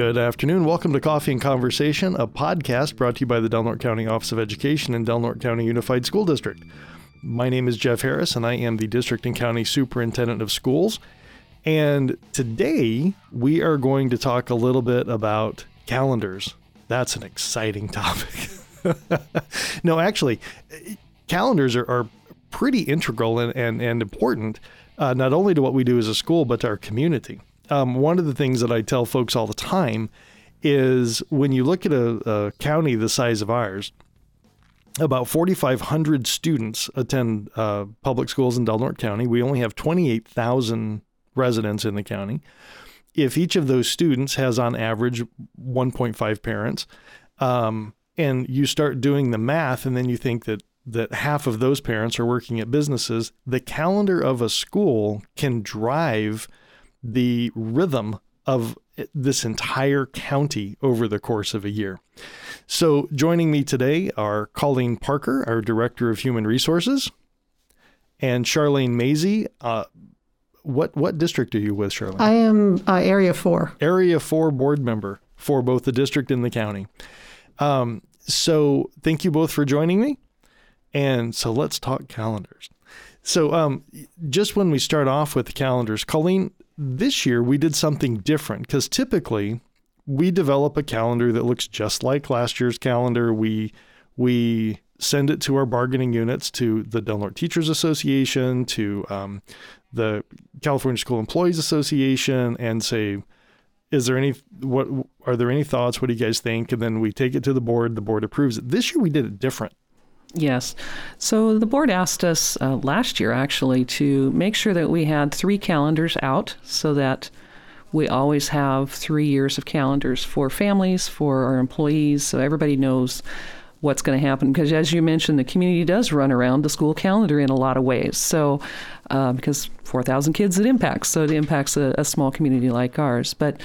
Good afternoon. Welcome to Coffee and Conversation, a podcast brought to you by the Del Norte County Office of Education and Del Norte County Unified School District. My name is Jeff Harris, and I am the District and County Superintendent of Schools. And today we are going to talk a little bit about calendars. That's an exciting topic. no, actually, calendars are, are pretty integral and, and, and important, uh, not only to what we do as a school, but to our community um, one of the things that I tell folks all the time is when you look at a, a county the size of ours, about 4,500 students attend uh, public schools in Del Norte County. We only have 28,000 residents in the county. If each of those students has on average 1.5 parents, um, and you start doing the math, and then you think that that half of those parents are working at businesses, the calendar of a school can drive the rhythm of this entire county over the course of a year. So, joining me today are Colleen Parker, our Director of Human Resources, and Charlene Mazie. Uh, what what district are you with, Charlene? I am uh, Area Four. Area Four board member for both the district and the county. Um, so, thank you both for joining me. And so, let's talk calendars. So, um, just when we start off with the calendars, Colleen, this year we did something different because typically we develop a calendar that looks just like last year's calendar. We we send it to our bargaining units, to the Del Norte Teachers Association, to um, the California School Employees Association, and say, is there any what are there any thoughts? What do you guys think? And then we take it to the board. The board approves it. This year we did it different. Yes. So the board asked us uh, last year actually to make sure that we had three calendars out so that we always have three years of calendars for families, for our employees, so everybody knows what's going to happen. Because as you mentioned, the community does run around the school calendar in a lot of ways. So, uh, because 4,000 kids it impacts, so it impacts a, a small community like ours. But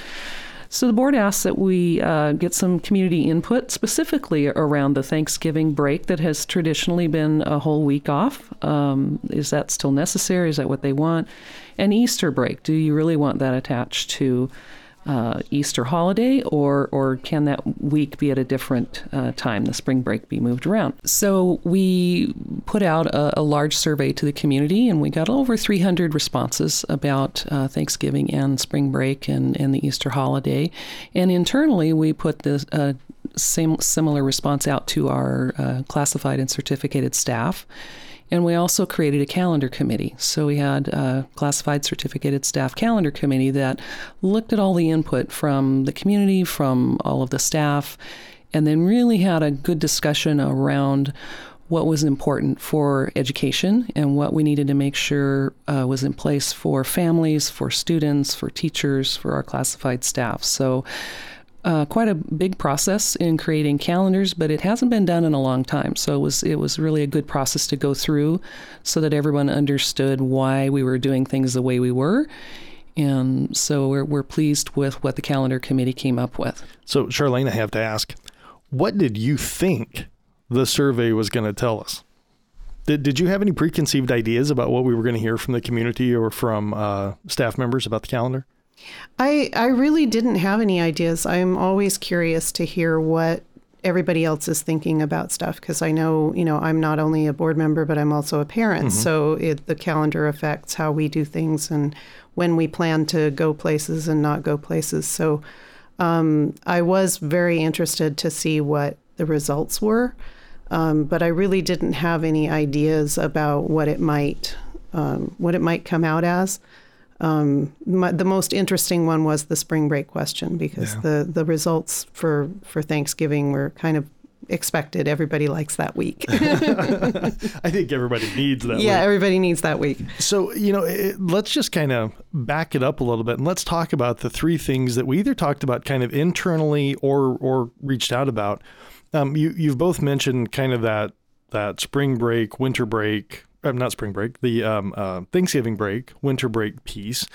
so the board asks that we uh, get some community input specifically around the Thanksgiving break that has traditionally been a whole week off. Um, is that still necessary? Is that what they want? And Easter break. Do you really want that attached to uh, Easter holiday, or or can that week be at a different uh, time? The spring break be moved around. So we put out a, a, large survey to the community, and we got over 300 responses about uh, Thanksgiving and spring break and, and the Easter holiday. And internally, we put the uh, same similar response out to our uh, classified and certificated staff. And we also created a calendar committee. So we had a classified certificated staff calendar committee that looked at all the input from the community, from all of the staff, and then really had a good discussion around what was important for education and what we needed to make sure uh, was in place for families, for students, for teachers, for our classified staff. So uh, quite a big process in creating calendars, but it hasn't been done in a long time. So it was it was really a good process to go through, so that everyone understood why we were doing things the way we were. And so we're, we're pleased with what the calendar committee came up with. So, Charlene, I have to ask, what did you think the survey was going to tell us? Did, did you have any preconceived ideas about what we were going to hear from the community or from uh, staff members about the calendar? I I really didn't have any ideas. I'm always curious to hear what everybody else is thinking about stuff because I know, you know, I'm not only a board member but I'm also a parent. Mm-hmm. So it, the calendar affects how we do things and when we plan to go places and not go places. So um, I was very interested to see what the results were, um, but I really didn't have any ideas about what it might um, what it might come out as. Um, my, the most interesting one was the spring break question because yeah. the, the results for, for Thanksgiving were kind of expected. Everybody likes that week. I think everybody needs that week. yeah, week. everybody needs that week. So, you know, it, let's just kind of back it up a little bit and let's talk about the three things that we either talked about kind of internally or or reached out about. Um, you you've both mentioned kind of that that spring break, winter break, uh, not spring break, the um, uh, Thanksgiving break, winter break piece,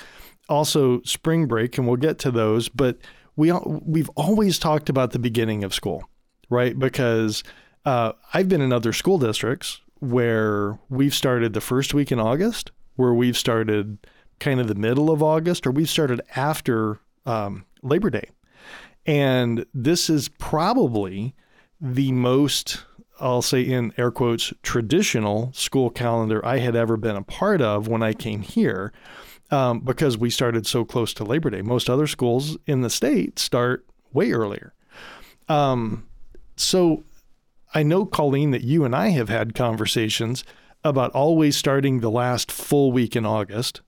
also spring break, and we'll get to those. But we we've always talked about the beginning of school, right? Because uh, I've been in other school districts where we've started the first week in August, where we've started kind of the middle of August, or we've started after um, Labor Day. And this is probably the most, I'll say in air quotes, traditional school calendar I had ever been a part of when I came here um, because we started so close to Labor Day. Most other schools in the state start way earlier. Um, so I know, Colleen, that you and I have had conversations about always starting the last full week in August.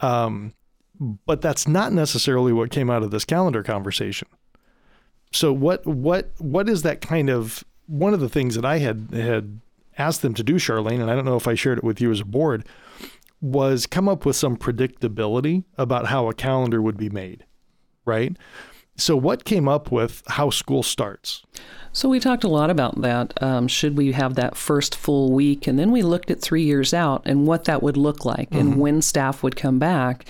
Um, but that's not necessarily what came out of this calendar conversation. So what what what is that kind of one of the things that I had had asked them to do, Charlene, and I don't know if I shared it with you as a board, was come up with some predictability about how a calendar would be made, right? So, what came up with how school starts? So, we talked a lot about that. Um, should we have that first full week? And then we looked at three years out and what that would look like mm-hmm. and when staff would come back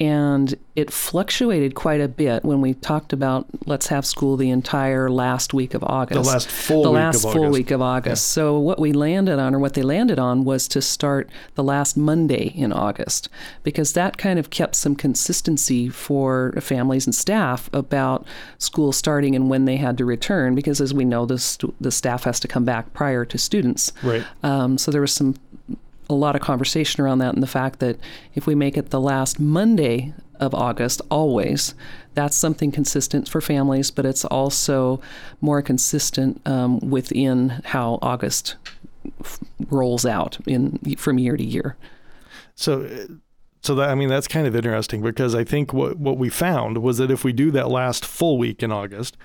and it fluctuated quite a bit when we talked about let's have school the entire last week of August. The last full the week last of full August. week of August. Yeah. So what we landed on, or what they landed on, was to start the last Monday in August because that kind of kept some consistency for families and staff about school starting and when they had to return. Because as we know, the st- the staff has to come back prior to students. Right. Um, so there was some a lot of conversation around that and the fact that if we make it the last Monday of August always, that's something consistent for families, but it's also more consistent um, within how August f- rolls out in from year to year. So. So that I mean that's kind of interesting because I think what what we found was that if we do that last full week in August,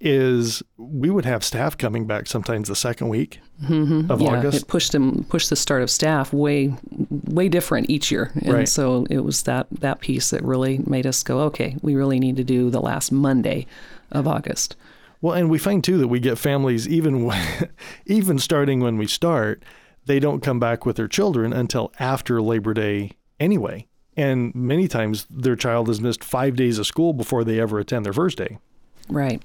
is we would have staff coming back sometimes the second week mm-hmm. of yeah, August. It pushed them pushed the start of staff way way different each year. And right. so it was that that piece that really made us go, okay, we really need to do the last Monday of August. Well, and we find too that we get families even even starting when we start, they don't come back with their children until after Labor Day anyway. And many times their child has missed 5 days of school before they ever attend their first day. Right.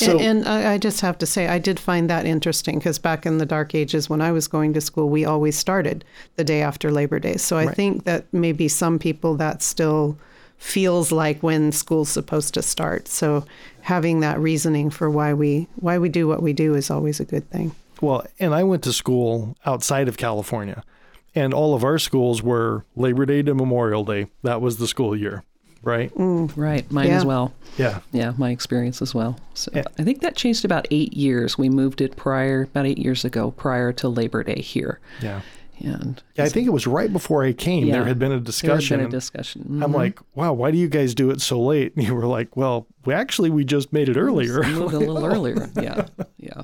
So, and, and I just have to say, I did find that interesting because back in the dark ages when I was going to school, we always started the day after Labor Day. So I right. think that maybe some people that still feels like when school's supposed to start. So having that reasoning for why we why we do what we do is always a good thing. Well, and I went to school outside of California, and all of our schools were Labor Day to Memorial Day. That was the school year right? Mm, right, mine yeah. as well. Yeah, yeah, my experience as well. So yeah. I think that changed about eight years. We moved it prior, about eight years ago, prior to Labor Day here. Yeah. And yeah, I think it was right before I came. Yeah, there had been a discussion. There had been a discussion. Mm-hmm. I'm like, wow, why do you guys do it so late? And you were like, well, we actually we just made it earlier. Moved a little earlier. Yeah, yeah.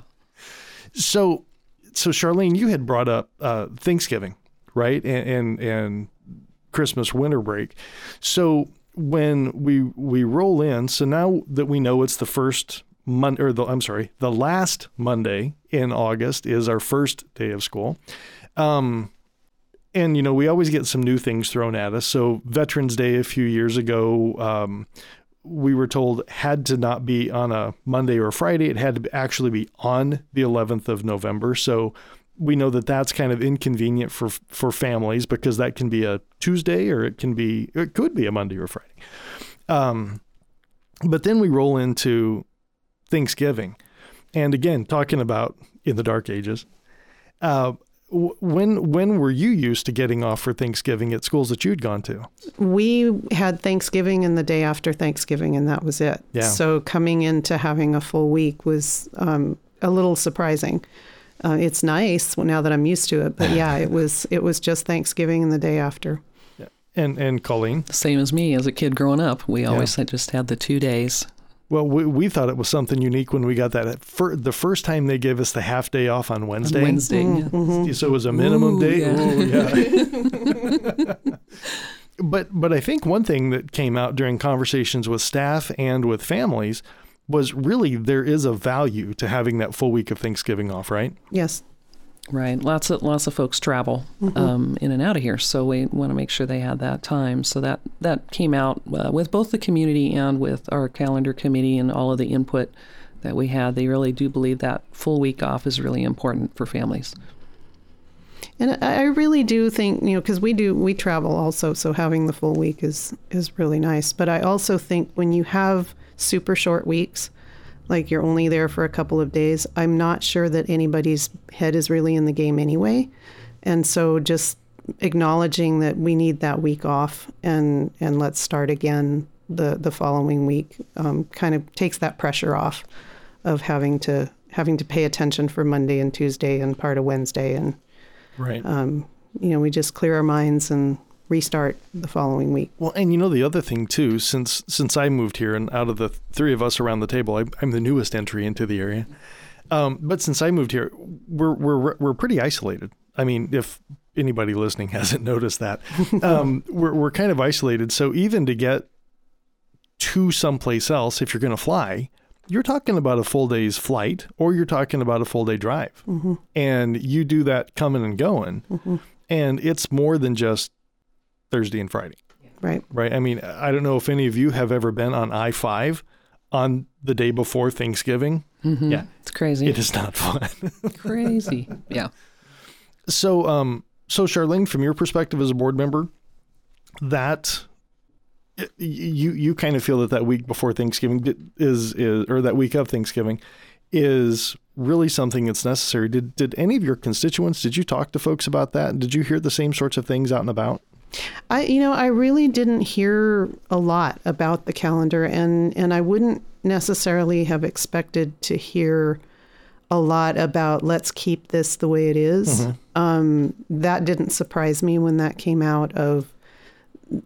So, so Charlene, you had brought up uh, Thanksgiving, right, and, and and Christmas winter break. So when we we roll in, so now that we know it's the first Monday, or the I'm sorry, the last Monday in August is our first day of school. Um, and you know we always get some new things thrown at us. So Veterans Day a few years ago, um, we were told had to not be on a Monday or Friday. It had to actually be on the 11th of November. So we know that that's kind of inconvenient for for families because that can be a Tuesday or it can be it could be a Monday or Friday. Um, but then we roll into Thanksgiving, and again talking about in the dark ages. Uh, when when were you used to getting off for Thanksgiving at schools that you'd gone to? We had Thanksgiving and the day after Thanksgiving, and that was it. Yeah. So coming into having a full week was um, a little surprising uh, it's nice now that I'm used to it. But yeah, it was it was just Thanksgiving and the day after. Yeah. And and Colleen, same as me as a kid growing up. We always yeah. just had the two days. Well, we, we thought it was something unique when we got that. For the first time, they gave us the half day off on Wednesday. On Wednesday, mm-hmm. so it was a minimum Ooh, day. Yeah. Ooh, yeah. but but I think one thing that came out during conversations with staff and with families was really there is a value to having that full week of Thanksgiving off, right? Yes. Right. Lots of lots of folks travel mm-hmm. um, in and out of here, so we want to make sure they had that time. So that that came out uh, with both the community and with our calendar committee and all of the input that we had. They really do believe that full week off is really important for families. And I I really do think, you know, because we do we travel also, so having the full week is is really nice. But I also think when you have super short weeks, like you're only there for a couple of days, I'm not sure that anybody's head is really in the game anyway. And so just acknowledging that we need that week off and and let's start again the the following week um, kind of takes that pressure off of having to having to pay attention for Monday and Tuesday and part of Wednesday and Right. um, you know we just clear our minds and restart the following week. Well, and you know the other thing too, since since I moved here, and out of the three of us around the table, I, I'm the newest entry into the area. Um, but since I moved here, we're we're we're pretty isolated. I mean, if anybody listening hasn't noticed that, um, we're we're kind of isolated. So even to get to someplace else, if you're going to fly, you're talking about a full day's flight, or you're talking about a full day drive, and you do that coming and going, and it's more than just Thursday and Friday Right. right? I mean, I don't know if any of you have ever been on I 5 on the day before Thanksgiving. Yeah, It's crazy. it is not fun. crazy. Yeah. so, um, so Charlene, from your perspective as a board member, that you you kind of feel that that week before Thanksgiving is is or that week of Thanksgiving is really something that's necessary. Did did any of your constituents? Did you talk to folks about that? Did you hear the same sorts of things out and about? I you know I really didn't hear a lot about the calendar and and I wouldn't necessarily have expected to hear a lot about let's keep this the way it is. Um, that didn't surprise me when that came out of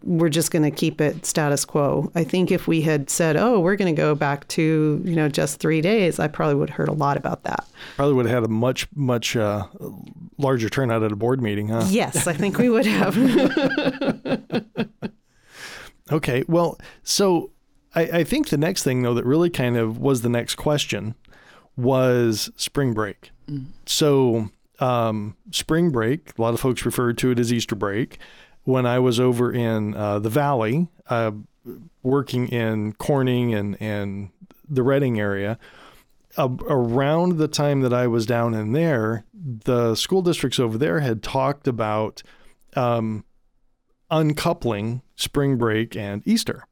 we're just going to keep it status quo. I think if we had said, "Oh, we're going to go back to you know just three days," I probably would have heard a lot about that. Probably would have had a much much uh, larger turnout at a board meeting, huh? Yes, I think we would have. Okay, well, so I, I think the next thing, though, that really kind of was the next question was spring break. So, um, spring break, a lot of folks referred to it as Easter break. When I was over in uh, the valley, uh, working in Corning and, and the Redding area, uh, around the time that I was down in there, the school districts over there had talked about um, uncoupling spring break and Easter.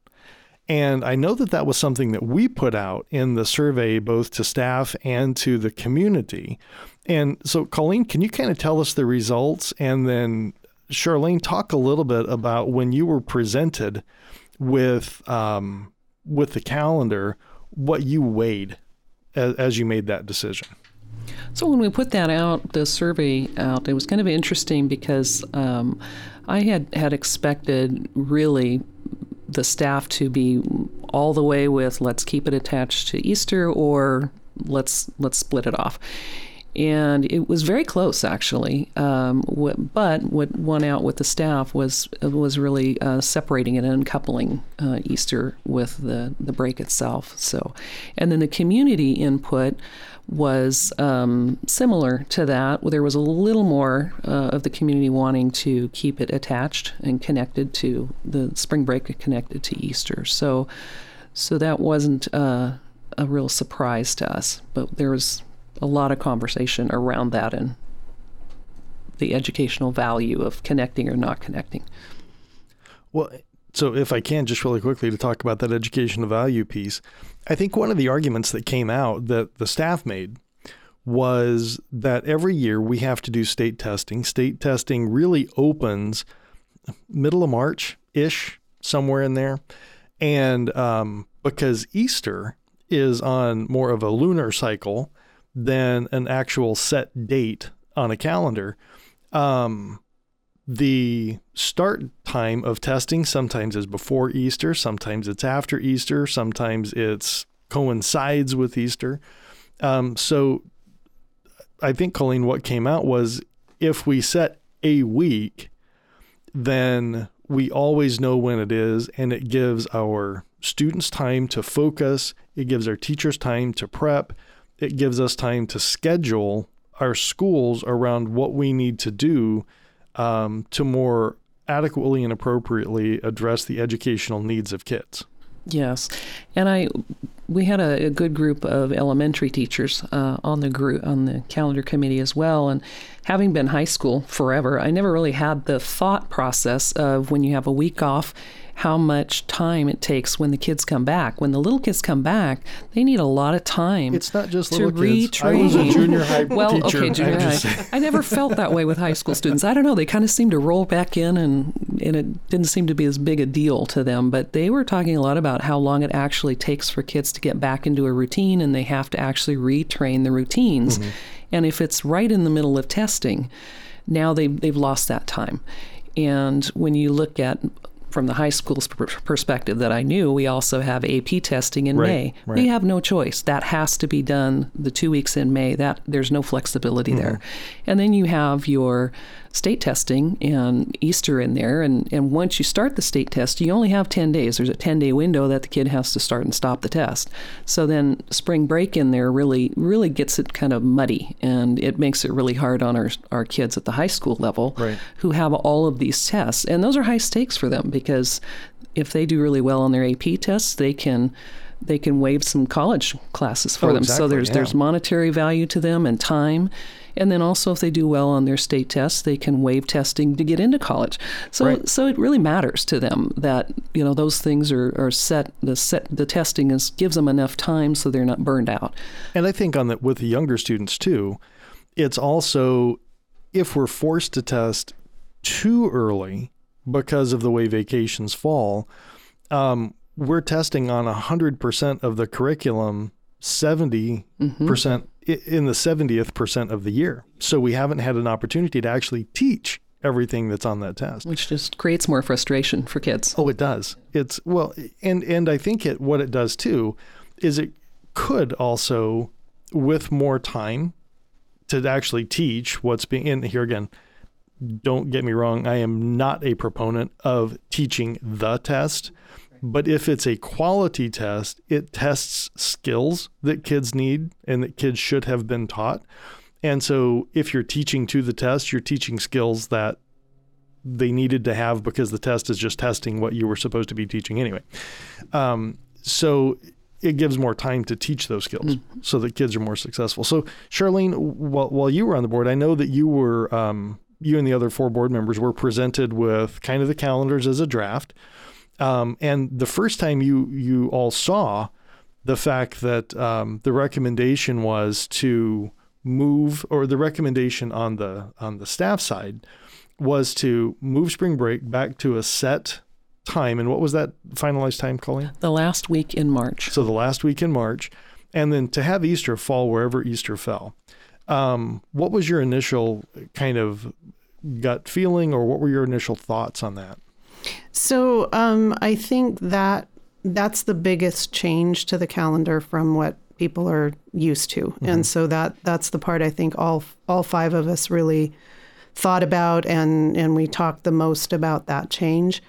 And I know that that was something that we put out in the survey, both to staff and to the community. And so, Colleen, can you kind of tell us the results? And then, Charlene, talk a little bit about when you were presented with um, with the calendar, what you weighed as, as you made that decision. So when we put that out, the survey out, it was kind of interesting because um, I had had expected really the staff to be all the way with let's keep it attached to Easter or let's let's split it off. And it was very close, actually. Um, but what won out with the staff was was really uh, separating it and uncoupling uh, Easter with the the break itself. So, and then the community input was um, similar to that. There was a little more uh, of the community wanting to keep it attached and connected to the spring break, connected to Easter. So, so that wasn't uh, a real surprise to us. But there was a lot of conversation around that and the educational value of connecting or not connecting. Well, so if I can just really quickly to talk about that educational value piece, I think one of the arguments that came out that the staff made was that every year we have to do state testing. State testing really opens middle of March ish, somewhere in there. And um, because Easter is on more of a lunar cycle than an actual set date on a calendar, um, the start time of testing sometimes is before Easter, sometimes it's after Easter, sometimes it's coincides with Easter. Um, so I think, Colleen, what came out was if we set a week, then we always know when it is, and it gives our students time to focus, it gives our teachers time to prep, it gives us time to schedule our schools around what we need to do um, to more adequately and appropriately address the educational needs of kids. Yes, and I we had a, a good group of elementary teachers uh, on the group on the calendar committee as well, and having been high school forever, I never really had the thought process of when you have a week off how much time it takes when the kids come back. When the little kids come back, they need a lot of time. It's not just to little kids. retrain. I was a junior high well, teacher. okay, junior I'm high. just- I never felt that way with high school students. I don't know. They kind of seemed to roll back in, and and it didn't seem to be as big a deal to them. But they were talking a lot about how long it actually takes for kids to get back into a routine, and they have to actually retrain the routines. Mm-hmm. And if it's right in the middle of testing, now they they've lost that time. And when you look at from the high school's per- perspective that I knew, we also have AP testing in Right, May. right. They have no choice. That has to be done the two weeks in May. That there's no flexibility mm-hmm. there. And then you have your state testing and Easter in there. And, and once you start the state test, you only have 10 days. There's a 10 day window that the kid has to start and stop the test. So then spring break in there really, really gets it kind of muddy and it makes it really hard on our, our kids at the high school level Right. who have all of these tests. And those are high stakes for them because if they do really well on their AP tests, they can they can waive some college classes for Oh, them. so there's yeah. there's monetary value to them and time. And then also if they do well on their state tests, they can waive testing to get into college. So Right. so it really matters to them that, you know, those things are, are set the set the testing is gives them enough time so they're not burned out. And I think on that with the younger students too, it's also if we're forced to test too early because of the way vacations fall, um, we're testing on hundred percent of the curriculum, 70 mm-hmm. percent in the seventieth percent of the year. So we haven't had an opportunity to actually teach everything that's on that test. Which just creates more frustration for kids. Oh, it does. It's well, and and I think it what it does too is it could also, with more time, to actually teach what's being in here again. Don't get me wrong. I am not a proponent of teaching the test, but if it's a quality test, it tests skills that kids need and that kids should have been taught. And so, if you're teaching to the test, you're teaching skills that they needed to have because the test is just testing what you were supposed to be teaching anyway. Um, so it gives more time to teach those skills so that kids are more successful. So Charlene, while, while you were on the board, I know that you were, um, you and the other four board members were presented with kind of the calendars as a draft. Um, and the first time you, you all saw the fact that um, the recommendation was to move or the recommendation on the, on the staff side was to move spring break back to a set time. And what was that finalized time, Colleen? The last week in March. So the last week in March, and then to have Easter fall wherever Easter fell. Um, what was your initial kind of gut feeling, or what were your initial thoughts on that? So um, I think that that's the biggest change to the calendar from what people are used to, and so that that's the part I think all all five of us really thought about, and and we talked the most about that change.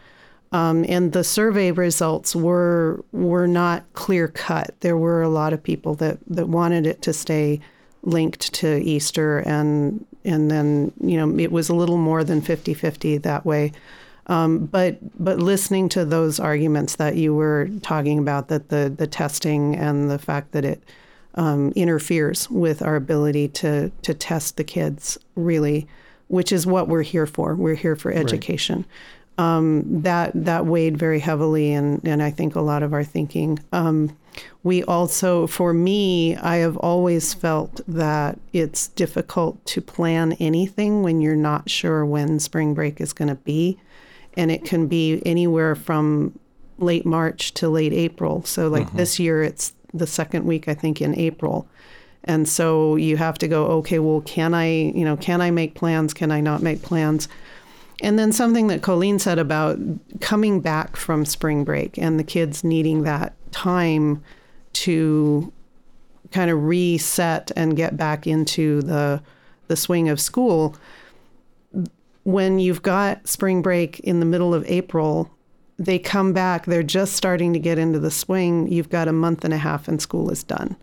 Um, and the survey results were were not clear cut. There were a lot of people that that wanted it to stay linked to Easter, and and then you know it was a little more than 50-50 that way. Um, but but listening to those arguments that you were talking about, that the the testing and the fact that it um, interferes with our ability to to test the kids really, which is what we're here for. We're here for education. Um, that that weighed very heavily, and and I think a lot of our thinking. Um, we also, for me, I have always felt that it's difficult to plan anything when you're not sure when spring break is going to be and it can be anywhere from late March to late April. So, like mm-hmm. this year, it's the second week, I think, in April. And so you have to go, okay, well, can I, you know, can I make plans? Can I not make plans? And then something that Colleen said about coming back from spring break and the kids needing that time to kind of reset and get back into the the swing of school when you've got spring break in the middle of April, they come back, they're just starting to get into the swing. You've got a month and a half and school is done.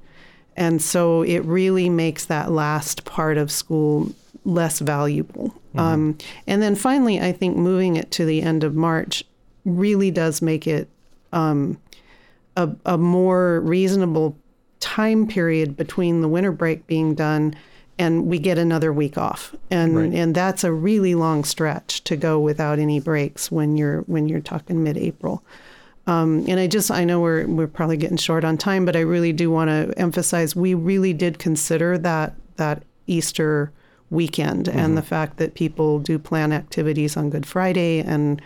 And so it really makes that last part of school less valuable. Um, and then finally, I think moving it to the end of March really does make it um, a, a more reasonable time period between the winter break being done and we get another week off. And Right. and that's a really long stretch to go without any breaks when you're when you're talking mid-april. Um, and I just I know we're we're probably getting short on time, but I really do want to emphasize we really did consider that that Easter weekend and the fact that people do plan activities on Good Friday and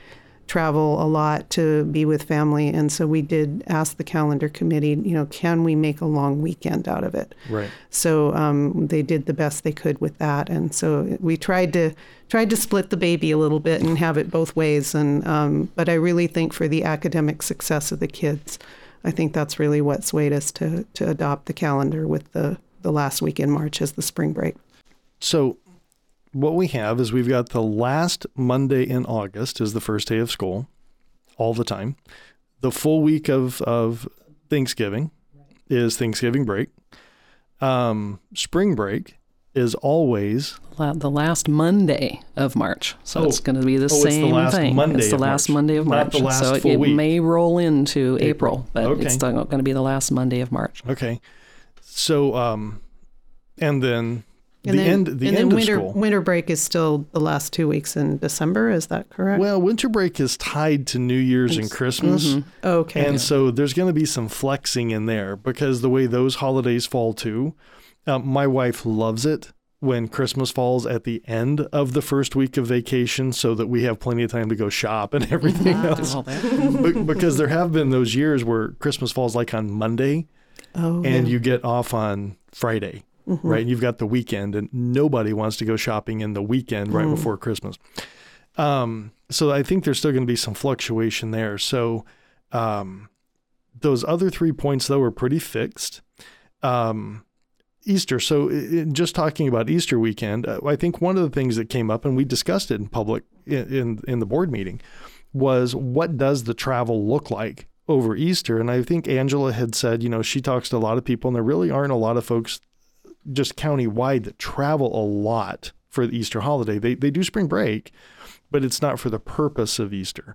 travel a lot to be with family, and so we did ask the calendar committee, you know, can we make a long weekend out of it? Right. So um, they did the best they could with that, and so we tried to tried to split the baby a little bit and have it both ways. And um, but I really think for the academic success of the kids, I think that's really what swayed us to to adopt the calendar with the the last week in March as the spring break. So what we have is we've got the last Monday in August is the first day of school all the time. The full week of, of Thanksgiving is Thanksgiving break. Um, spring break is always La- The last Monday of March, so Oh. it's going to be the Oh, the same last thing. Monday it's the last March, Monday of March, the so it week. may roll into April. April, but Okay. it's still going to be the last Monday of March. okay. So um, and then And the then, end the and end then of winter school. winter break is still the last two weeks in December. Is that correct? Well, winter break is tied to New Year's and Christmas. okay. And so there's going to be some flexing in there because the way those holidays fall too. Um, my wife loves it when Christmas falls at the end of the first week of vacation so that we have plenty of time to go shop and everything else. Be- because there have been those years where Christmas falls like on Monday oh, and yeah. you get off on Friday, right? And you've got the weekend, and nobody wants to go shopping in the weekend right before Christmas. Um, so I think there's still going to be some fluctuation there. So um, those other three points, though, are pretty fixed. Um, Easter. So, i- i- just talking about Easter weekend, uh, I think one of the things that came up, and we discussed it in public in, in in the board meeting, was what does the travel look like over Easter? And I think Angela had said, you know, she talks to a lot of people, and there really aren't a lot of folks just county-wide that travel a lot for the Easter holiday. They they do spring break, but it's not for the purpose of Easter.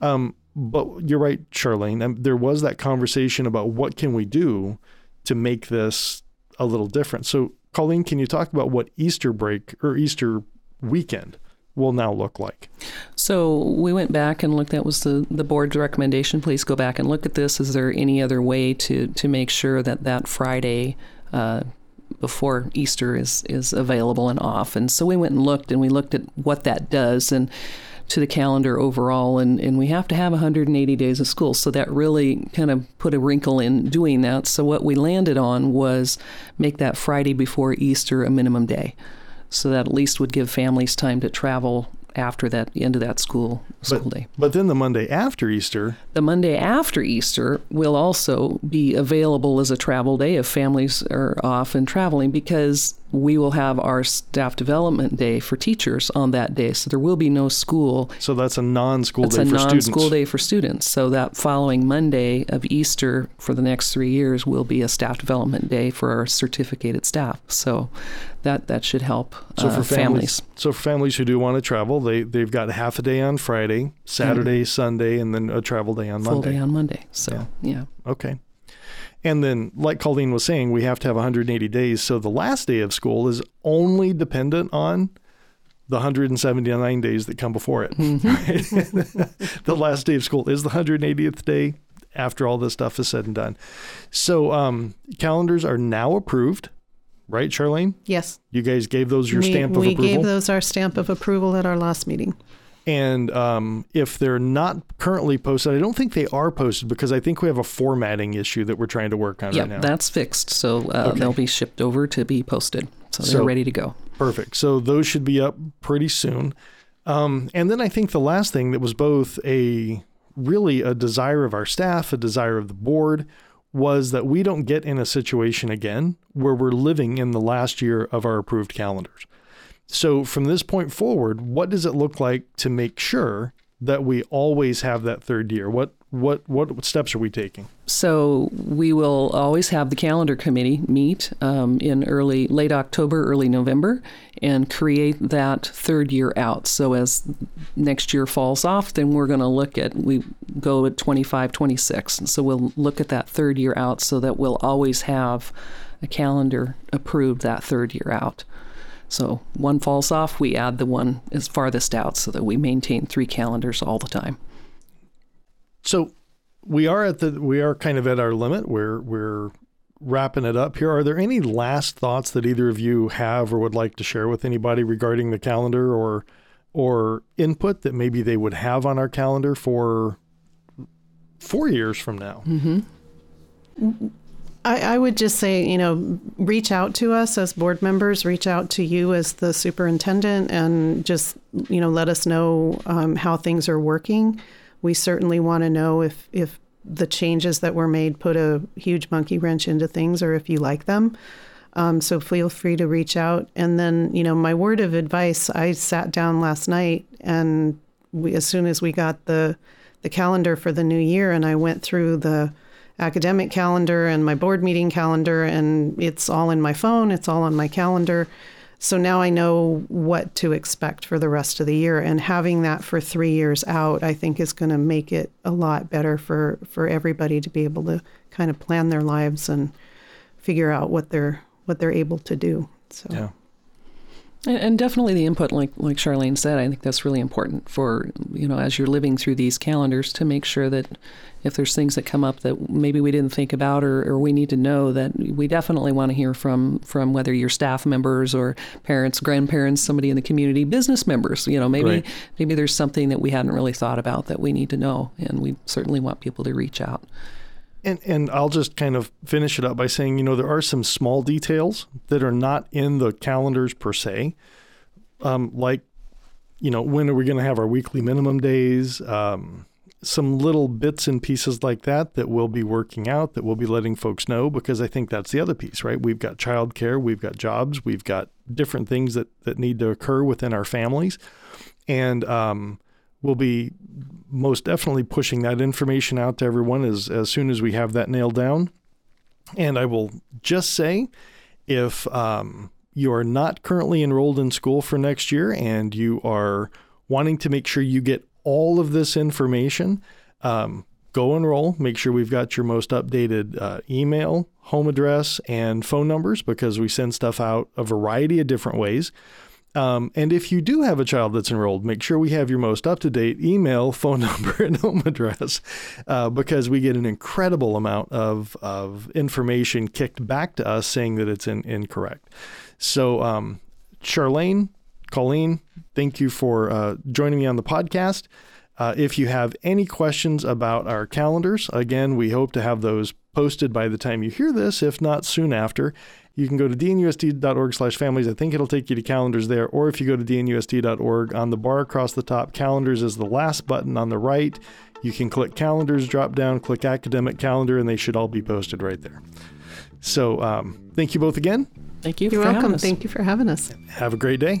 Um, but you're right, Charlene. Um, there was that conversation about what can we do to make this a little different. So, Colleen, can you talk about what Easter break or Easter weekend will now look like? So we went back and looked. That was the the board's recommendation. Please go back and look at this. Is there any other way to to make sure that that Friday uh, before Easter is is available and off? And so we went and looked, and we looked at what that does and to the calendar overall, and, and we have to have 180 days of school. So that really kind of put a wrinkle in doing that. So what we landed on was make that Friday before Easter a minimum day so that at least would give families time to travel after that end of that school school day. But then the Monday after Easter, The Monday after Easter will also be available as a travel day if families are off and traveling because we will have our staff development day for teachers on that day. So there will be no school. so that's a non-school It's day a for non-school students. day for students. So that following Monday of Easter for the next three years will be a staff development day for our certificated staff. So that that should help So uh, for families, so for families who do want to travel, they they've got half a day on Friday, Saturday, Sunday, and then a travel day on full Monday. day on Monday. So yeah. Okay. And then, like Colleen was saying, we have to have 180 days. So the last day of school is only dependent on the 179 days that come before it. Right? the last day of school is the 180th day after all this stuff is said and done. So um, calendars are now approved, right, Charlene? yes, You guys gave those your we, stamp of we approval. gave those our stamp of approval at our last meeting. And um, if they're not currently posted, I don't think they are posted because I think we have a formatting issue that we're trying to work on Yeah, right now. that's fixed. So uh, Okay. they'll be shipped over to be posted. So they're So- ready to go. Perfect. So those should be up pretty soon. Um, and then I think the last thing that was both a really a desire of our staff, a desire of the board, was that we don't get in a situation again where we're living in the last year of our approved calendars. So from this point forward, what does it look like to make sure that we always have that third year? What what what steps are we taking? So we will always have the calendar committee meet um, in early, late October, early November, and create that third year out. So as next year falls off, then we're going to look at we go at 25, 26. And so we'll look at that third year out, so that we'll always have a calendar approved that third year out. So one falls off, we add the one as farthest out so that we maintain three calendars all the time. So we are at the we are kind of at our limit. We're we're wrapping it up here. Are there any last thoughts that either of you have or would like to share with anybody regarding the calendar or or input that maybe they would have on our calendar for four years from now? Mm-hmm. I, I, would just say, you know, reach out to us as board members, reach out to you as the superintendent, and just, you know, let us know um, how things are working. We certainly want to know if, if the changes that were made put a huge monkey wrench into things or if you like them. Um, so feel free to reach out. And then, you know, my word of advice I sat down last night and we, as soon as we got the, the calendar for the new year, and I went through the academic calendar and my board meeting calendar, and it's all in my phone, it's all on my calendar. So now I know what to expect for the rest of the year. And having that for three years out, I think is going to make it a lot better for, for everybody to be able to kind of plan their lives and figure out what they're what they're able to do. So yeah. And, and definitely the input, like like Charlene said, I think that's really important for you know as you're living through these calendars to make sure that if there's things that come up that maybe we didn't think about or, or we need to know that we definitely want to hear from from whether you're staff members or parents, grandparents, somebody in the community, business members. You know, maybe right. maybe there's something that we hadn't really thought about that we need to know, and we certainly want people to reach out. And, and I'll just kind of finish it up by saying, you know, there are some small details that are not in the calendars per se, um, like, you know, when are we going to have our weekly minimum days? Um, some little bits and pieces like that that we'll be working out, that we'll be letting folks know, because I think that's the other piece, right? We've got childcare, we've got jobs, we've got different things that, that need to occur within our families. And um, we'll be most definitely pushing that information out to everyone as, as soon as we have that nailed down. And I will just say if um, you are not currently enrolled in school for next year and you are wanting to make sure you get all of this information, um, go enroll. Make sure we've got your most updated uh, email, home address, and phone numbers because we send stuff out a variety of different ways. Um, and if you do have a child that's enrolled, make sure we have your most up to date email, phone number, and home address uh, because we get an incredible amount of, of information kicked back to us saying that it's in, incorrect. So, um, Charlene, Colleen, thank you for uh, joining me on the podcast. Uh, if you have any questions about our calendars, again, we hope to have those posted by the time you hear this, if not soon after. You can go to dnusd.org slash families. I think it'll take you to calendars there. Or if you go to dnusd.org, on the bar across the top, calendars is the last button on the right. You can click calendars, drop down, click academic calendar, and they should all be posted right there. So um, thank you both again. Thank you. You're welcome. Thank you for having us. Have a great day.